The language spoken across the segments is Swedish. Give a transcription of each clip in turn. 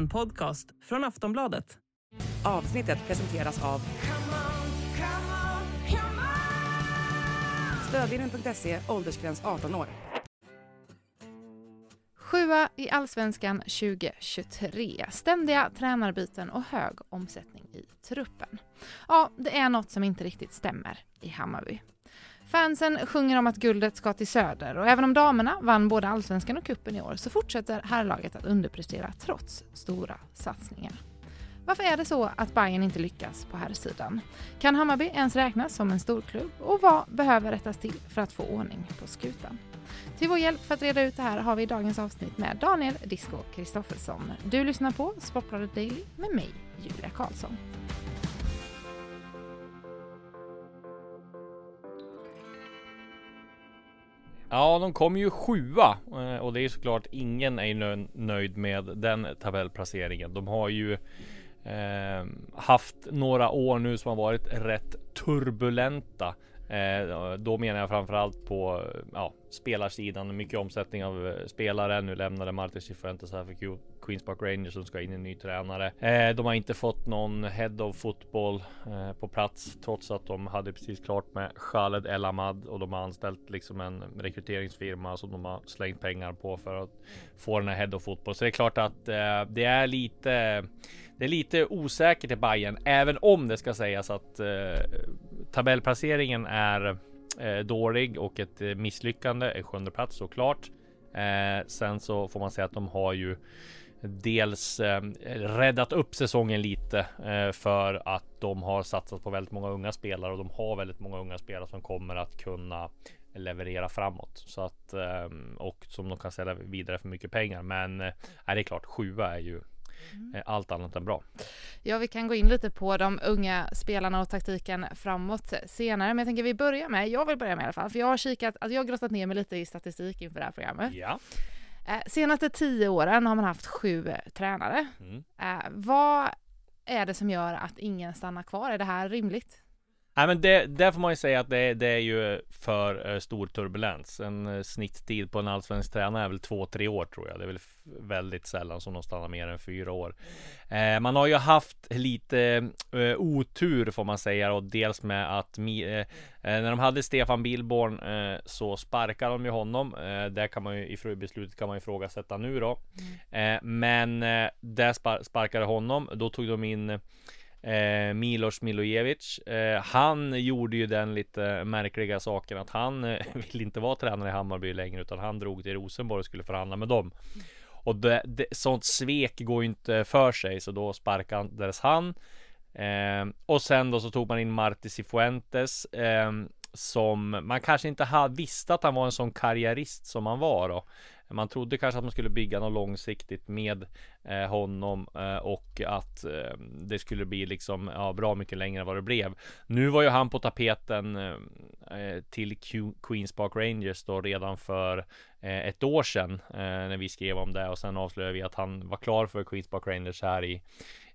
En podcast från Aftonbladet. Avsnittet presenteras av Stödvinnen.se, åldersgräns 18 år. Sjua i Allsvenskan 2023. Ständiga tränarbyten och hög omsättning i truppen. Ja, det är något som inte riktigt stämmer i Hammarby. Fansen sjunger om att guldet ska till Söder och även om damerna vann både allsvenskan och kuppen i år så fortsätter herrlaget att underprestera trots stora satsningar. Varför är det så att Bayern inte lyckas på här sidan? Kan Hammarby ens räknas som en storklubb och vad behöver rättas till för att få ordning på skutan? Till vår hjälp för att reda ut det här har vi dagens avsnitt med Daniel Disco Kristoffersson. Du lyssnar på Sportbladet Daily med mig, Julia Karlsson. Ja, de kom ju sjua eh, och det är såklart ingen är nöjd med den tabellplaceringen. De har ju eh, haft några år nu som har varit rätt turbulenta. Eh, då menar jag framförallt på ja, spelarsidan. Mycket omsättning av eh, spelare. Nu lämnade Martin Cifuentes här för Queens Park Rangers som ska in en ny tränare. Eh, de har inte fått någon head of football eh, på plats trots att de hade precis klart med Khaled El Ahmad och de har anställt liksom en rekryteringsfirma som de har slängt pengar på för att få den här head of football. Så det är klart att eh, det är lite det är lite osäkert i Bayern, även om det ska sägas att eh, tabellplaceringen är eh, dålig och ett eh, misslyckande. En sjunde plats såklart. Eh, sen så får man säga att de har ju dels eh, räddat upp säsongen lite eh, för att de har satsat på väldigt många unga spelare och de har väldigt många unga spelare som kommer att kunna leverera framåt så att eh, och som de kan sälja vidare för mycket pengar. Men eh, det är klart, sjua är ju Mm. Eh, allt annat än bra. Ja, vi kan gå in lite på de unga spelarna och taktiken framåt senare, men jag tänker vi börjar med, jag vill börja med i alla fall, för jag har kikat, alltså jag har grottat ner mig lite i statistik inför det här programmet. Ja. Eh, senaste tio åren har man haft sju tränare. Mm. Eh, vad är det som gör att ingen stannar kvar? Är det här rimligt? Nej men det, där får man ju säga att det, det är ju för uh, stor turbulens. En uh, snitttid på en allsvensk tränare är väl två, tre år tror jag. Det är väl väldigt sällan som de stannar mer än fyra år. Uh, man har ju haft lite otur får man säga och dels med att när de hade Stefan Billborn så sparkade de ju honom. det kan man ju i beslutet kan man ifrågasätta nu då. Mm. men där spar sparkade honom. Då tog de in eh, Milos Milojevic. Eh, han gjorde ju den lite märkliga saken att han eh, vill inte vara tränare i Hammarby längre utan han drog till Rosenborg och skulle förhandla med dem. Och det, det, sånt svek går ju inte för sig så då sparkades han. Eh, och sen då så tog man in Marti Cifuentes eh, som man kanske inte hade visste att han var en sån karriärist som han var då. Man trodde kanske att man skulle bygga något långsiktigt med eh, honom eh, och att eh, det skulle bli liksom ja, bra mycket längre än vad det blev. Nu var ju han på tapeten eh, eh till Q Queens Park Rangers då redan för eh, ett år sedan eh, när vi skrev om det och sen avslöjade vi att han var klar för Queens Park Rangers här i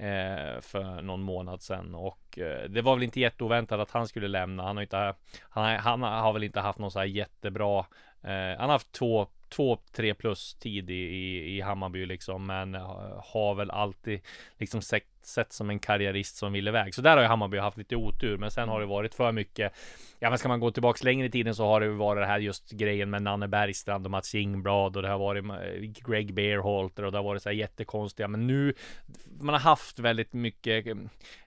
Eh, för någon månad sedan och eh, det var väl inte jätteoväntat att han skulle lämna. Han har inte, han, han har väl inte haft någon så här jättebra eh, han har haft två två, tre plus tid i, i, i Hammarby liksom, men eh, har väl alltid liksom sett, sett som en karriärist som vill iväg. Så där har ju Hammarby haft lite otur, men sen har det varit för mycket. Ja, men ska man gå tillbaks längre i tiden så har det varit det här just grejen med Nanne Bergstrand och Mats Ingblad och det har varit eh, Greg Beerholter och det har varit så här jättekonstiga. Men nu man har haft väldigt mycket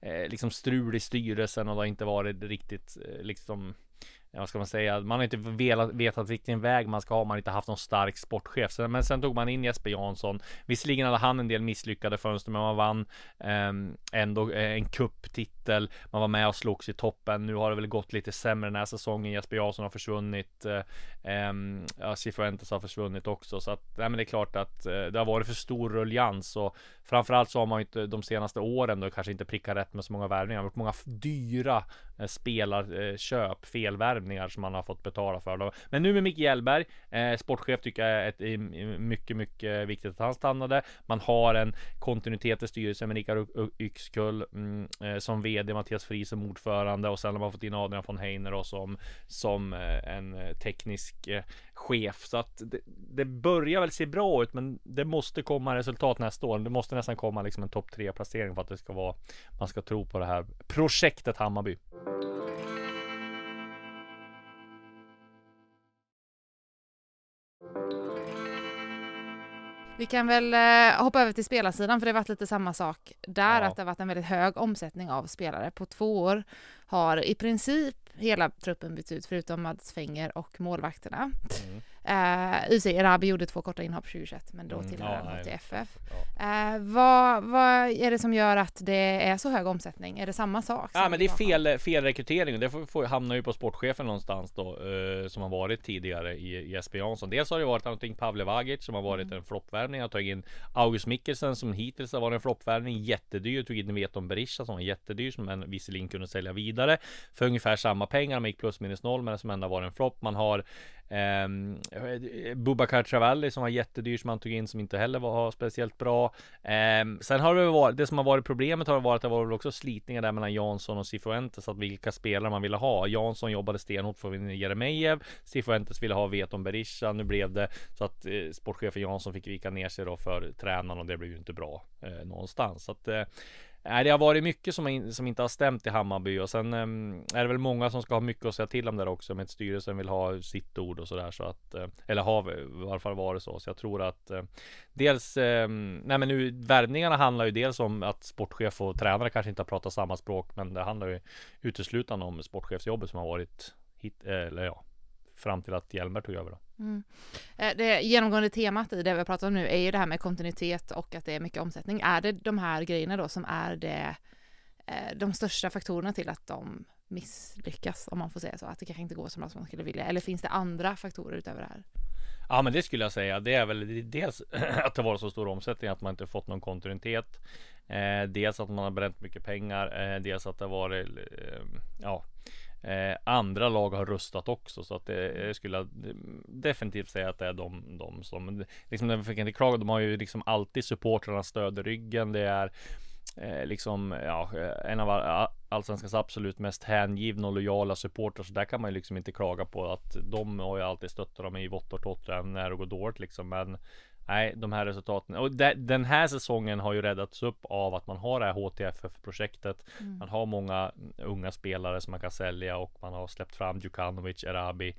eh, liksom strul i styrelsen och det har inte varit riktigt eh, liksom vad ska man säga, man har inte velat, vetat vilken väg man ska ha, man har inte haft någon stark sportchef. Men sen tog man in Jesper Jansson. Visserligen hade han en del misslyckade fönster, men man vann ehm, eh, ändå en kupptitel. Man var med och slogs i toppen. Nu har det väl gått lite sämre den här säsongen. Jesper Jansson har försvunnit. Eh, ehm, ja, Cifuentes har försvunnit också, så att nej, men det är klart att eh, det har varit för stor ruljans och framförallt så har man ju inte de senaste åren då kanske inte prickat rätt med så många värvningar. Man har gjort många dyra eh, spelarköp, felvärvningar värvningar som man har fått betala för. Då. Men nu med Micke Hjelberg, eh, sportchef tycker jag är ett, mycket, mycket viktigt att han stannade. Man har en kontinuitet i styrelsen med Rickard Yxkull mm, eh, som VD, Mattias Fri som ordförande och sen har man fått in Adrian von Heiner då som, som eh, en eh, teknisk eh, chef. Så att det, det, börjar väl se bra ut, men det måste komma resultat nästa år. Det måste nästan komma liksom en topp tre placering för att det ska vara, man ska tro på det här projektet Hammarby. Vi kan väl eh, hoppa över till spelarsidan för det har varit lite samma sak där, ja. att det har varit en väldigt hög omsättning av spelare. På två år har i princip hela truppen bytt ut förutom Mads Fenger och målvakterna. Mm. Uh, UC Erabi gjorde två korta inhopp 2021 men då mm, tillhör han ja, till FF. Ja. Uh, vad, vad är det som gör att det är så hög omsättning? Är det samma sak? Ja men det är fel, fel rekrytering det får, får, hamnar ju på sportchefen någonstans då uh, som har varit tidigare i, i Jesper Jansson. Dels har det varit någonting Pavle Vagic som har varit mm. en floppvärvning. Har tagit in August Mikkelsen som hittills har varit en floppvärvning. Jättedyr. Tog in Veton Berisha som var jättedyr som man visserligen kunde sälja vidare för ungefär samma pengar. Man gick plus minus noll men som ändå var en flopp. Man har Eh, Bubakar Travalli som var jättedyr som han tog in som inte heller var speciellt bra. Eh, sen har det varit, det som har varit problemet har varit att det var också slitningar där mellan Jansson och Cifuentes, att vilka spelare man ville ha. Jansson jobbade stenhårt för att vinna Jeremejeff, Cifuentes ville ha Veton Berisha. Nu blev det så att eh, sportchefen Jansson fick vika ner sig då för tränaren och det blev ju inte bra eh, någonstans. Så att, eh, Nej, det har varit mycket som, som inte har stämt i Hammarby och sen um, är det väl många som ska ha mycket att säga till om där också. Med att styrelsen vill ha sitt ord och sådär så att uh, eller har i varje fall varit så. Så jag tror att uh, dels um, nej, men nu värvningarna handlar ju dels om att sportchef och tränare kanske inte har pratat samma språk, men det handlar ju uteslutande om sportchefsjobbet som har varit hit, eh, eller ja, fram till att Hjelmer tog över. Då. Mm. Eh, det genomgående temat i det vi pratar om nu är ju det här med kontinuitet och att det är mycket omsättning. Är det de här grejerna då som är det, eh, de största faktorerna till att de misslyckas, om man får säga så, att det kanske inte går som man skulle vilja? Eller finns det andra faktorer utöver det här? Ja men det skulle jag säga. Det är väl dels att det var så stor omsättning att man inte fått någon kontinuitet. Eh, dels att man har bränt mycket pengar. Eh, dels att det varit eh, ja Eh, andra lag har rustat också så att det jag skulle definitivt säga att det är de, de som liksom, jag fick inte klaga, de har ju liksom alltid supportrarna stöd i ryggen. Det är eh, liksom ja, eh, en av allsvenskans absolut mest hängivna och lojala supportrar. Så där kan man ju liksom inte klaga på att de har ju alltid stöttat dem i vått och torrt när det går dåligt liksom. Men Nej, de här resultaten. Och de, den här säsongen har ju räddats upp av att man har det här HTFF-projektet. Mm. Man har många unga spelare som man kan sälja och man har släppt fram Djukanovic, Erabi.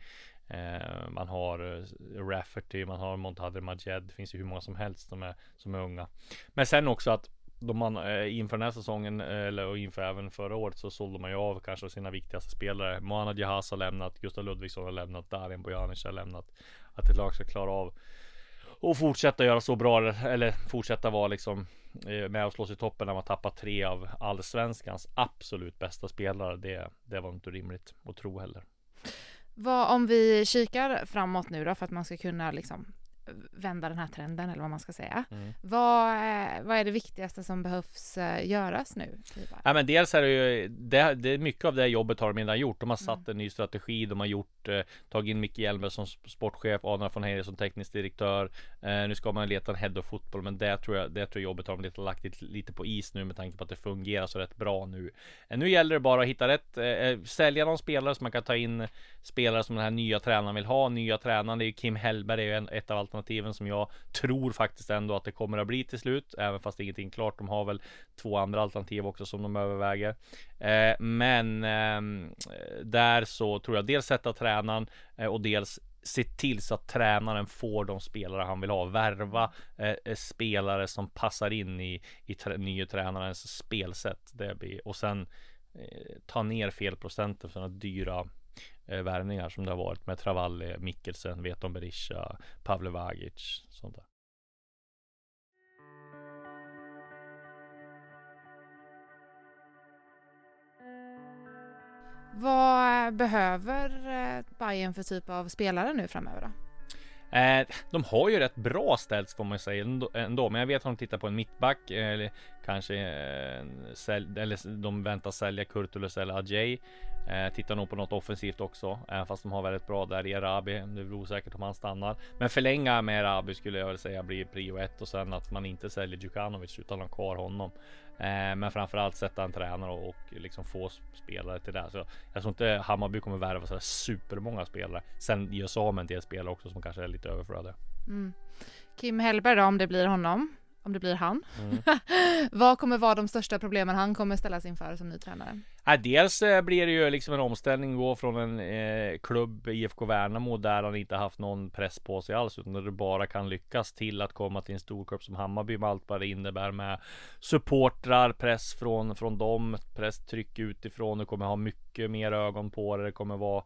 Eh, man har eh, Rafferty, man har Montadre Majed. Det finns ju hur många som helst som är, som är unga. Men sen också att då man eh, inför den här säsongen eh, eller och inför även förra året så sålde man ju av kanske sina viktigaste spelare. Mohamed Jahas har lämnat, Gustav Ludvigsson har lämnat, Darin Bojanic har lämnat. Att ett lag ska klara av och fortsätta göra så bra eller fortsätta vara liksom eh, med och slå sig i toppen när man tappar tre av allsvenskans absolut bästa spelare. Det, det var inte rimligt att tro heller. Vad om vi kikar framåt nu då för att man ska kunna liksom vända den här trenden eller vad man ska säga. Mm. Vad, vad är det viktigaste som behövs eh, göras nu? Ja, men dels är det ju det, det, mycket av det jobbet har de redan gjort. De har satt mm. en ny strategi. De har gjort eh, tagit in Micke Hjelmer som sportchef, Adrian von Heijer som teknisk direktör. Eh, nu ska man leta en head of fotboll, men det tror jag, det tror jag jobbet har de lite, lagt lite, lite på is nu med tanke på att det fungerar så rätt bra nu. Eh, nu gäller det bara att hitta rätt, eh, eh, sälja de spelare som man kan ta in spelare som den här nya tränaren vill ha. Nya tränaren, det är ju Kim Hellberg, är ju en, ett av alternativen som jag tror faktiskt ändå att det kommer att bli till slut, även fast ingenting är klart. De har väl två andra alternativ också som de överväger. Eh, men eh, där så tror jag dels sätta tränaren eh, och dels se till så att tränaren får de spelare han vill ha. Värva eh, eh spelare som passar in i, i trä, tränarens spelsätt. Det blir, och sen eh, ta ner felprocenten för sådana dyra eh, värvningar som det har varit med Travalli, Mikkelsen, Veton Berisha, Pavle Vagic. Sånt där. Vad behöver eh, Bayern för typ av spelare nu framöver då? Eh, de har ju rätt bra ställt får man säga ändå, men jag vet att de tittar på en mittback eller kanske eh, sälj, eller de väntar sälja Kurtulus eller Ajay. Eh, tittar nog på något offensivt också, även fast de har väldigt bra där i Arabi. Det är osäkert om han stannar, men förlänga med Arabi skulle jag väl säga blir prio ett och sen att man inte säljer Djukanovic utan har kvar honom. Eh, men framförallt sätta en tränare och, liksom få spelare till det. Så jag tror inte Hammarby kommer värva så supermånga spelare. Sen gör sig av med en del spelare också som kanske är lite överflödiga. Mm. Kim Hellberg då, om det blir honom om det blir han. Mm. Vad kommer vara de största problemen han kommer ställas inför som ny tränare? Ja, dels eh, blir det ju liksom en omställning gå från en eh, klubb IFK Värnamo där han inte haft någon press på sig alls utan där du bara kan lyckas till att komma till en stor klubb som Hammarby med allt vad det innebär med supportrar, press från från dem, press tryck utifrån. Du kommer ha mycket mer ögon på det. Det kommer vara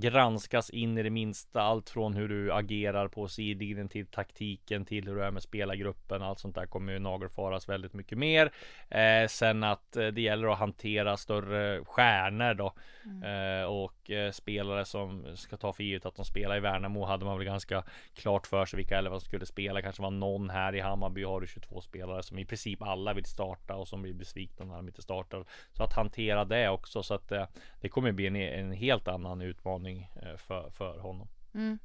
granskas in i det minsta. Allt från hur du agerar på sidlinjen till taktiken till hur du är med spelargruppen. Allt sånt där kommer ju nagelfaras väldigt mycket mer. Eh, sen att eh, det gäller att hantera större stjärnor då mm. eh, och eh, spelare som ska ta för givet att de spelar i Värnamo hade man väl ganska klart för sig vilka elva som skulle spela. Kanske var någon här i Hammarby har du 22 spelare som i princip alla vill starta och som blir besvikna när de inte startar. Så att hantera det också så att eh, det kommer bli en, en helt annan utmaning utmaning eh, för, för honom. Mm.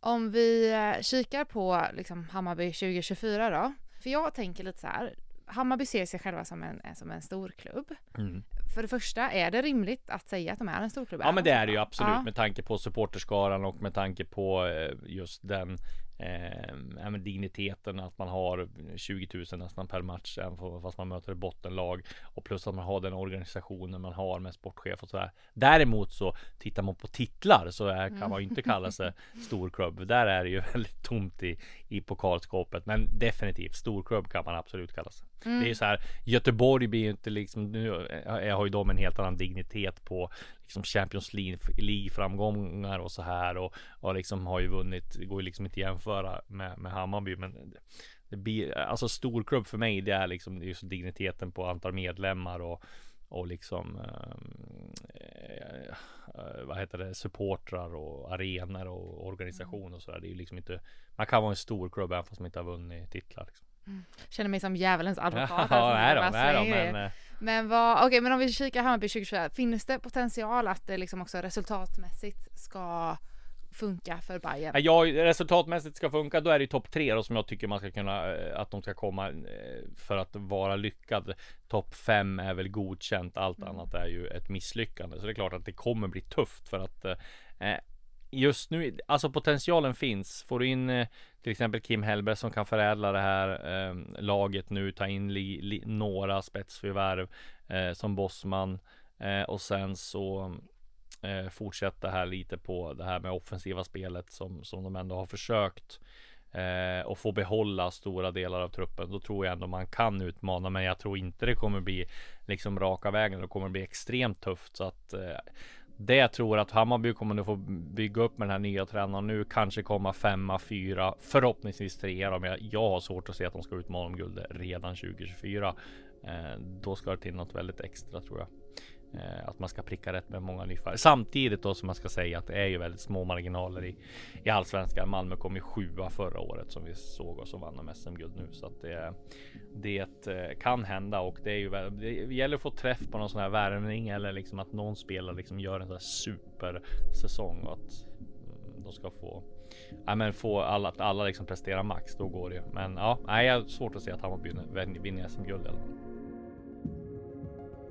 Om vi eh, kikar på liksom Hammarby 2024 då. För jag tänker lite så här. Hammarby ser sig själva som en, som en stor klubb. Mm. För det första, är det rimligt att säga att de är en stor klubb? Ja men det är det ju absolut ja. med tanke på supporterskaran och med tanke på eh, just den eh, digniteten att man har 20 000 nästan per match fast man möter ett bottenlag och plus att man har den organisationen man har med sportchef och sådär. Däremot så tittar man på titlar så är, kan man ju inte kalla sig storklubb. Där är det ju väldigt tomt i, i pokalskåpet, men definitivt storklubb kan man absolut kalla sig. Mm. Det är ju så här Göteborg blir ju inte liksom nu jag har ju de en helt annan dignitet på liksom Champions League framgångar och så här och, och liksom har ju vunnit. Det går ju liksom inte jämföra med, med Hammarby, men det blir alltså storklubb för mig. Det är liksom just digniteten på antal medlemmar och och liksom eh, vad heter det supportrar och arenor och organisation och så där. Det är ju liksom inte. Man kan vara en stor klubb även fast man inte har vunnit titlar. Liksom. Mm. Känner mig som djävulens advokat. Ja, är de, är de, men, eh, men vad, okej, okay, men om vi kikar Hammarby 2024, finns det potential att det liksom också resultatmässigt ska funka för Bayern? Ja, resultatmässigt ska funka, då är det topp tre då som jag tycker man ska kunna, eh, att de ska komma eh, för att vara lyckad. Topp fem är väl godkänt, allt mm. annat är ju ett misslyckande. Så det är klart att det kommer bli tufft för att eh, just nu, alltså potentialen finns. Får du in eh, till exempel Kim Hellberg som kan förädla det här eh, laget nu, ta in li, li, några spetsförvärv eh, som bossman eh, och sen så eh, fortsätta här lite på det här med offensiva spelet som, som de ändå har försökt eh, och få behålla stora delar av truppen. Då tror jag ändå man kan utmana, men jag tror inte det kommer bli liksom raka vägen. Det kommer bli extremt tufft så att eh, det jag tror att Hammarby kommer nu få bygga upp med den här nya tränaren nu. Kanske komma femma, fyra, förhoppningsvis trea. Men jag, jag har svårt att se att de ska utmana om guldet redan 2024. Eh, då ska det till något väldigt extra tror jag. Eh, att man ska pricka rätt med många nyförvärv. Samtidigt då som man ska säga att det är ju väldigt små marginaler i, i allsvenskan. Malmö kom ju sjua förra året som vi såg och som vann om SM-guld nu. Så att det, det eh, kan hända och det är ju det gäller att få träff på någon sån här värvning eller liksom att någon spelare liksom gör en sån här supersäsong och att mm, de ska få Ja, men få alla att alla liksom prestera max. Då går det ju. Men ja, nej, jag har svårt att se att Hammarby vinner SM-guld. i alla fall.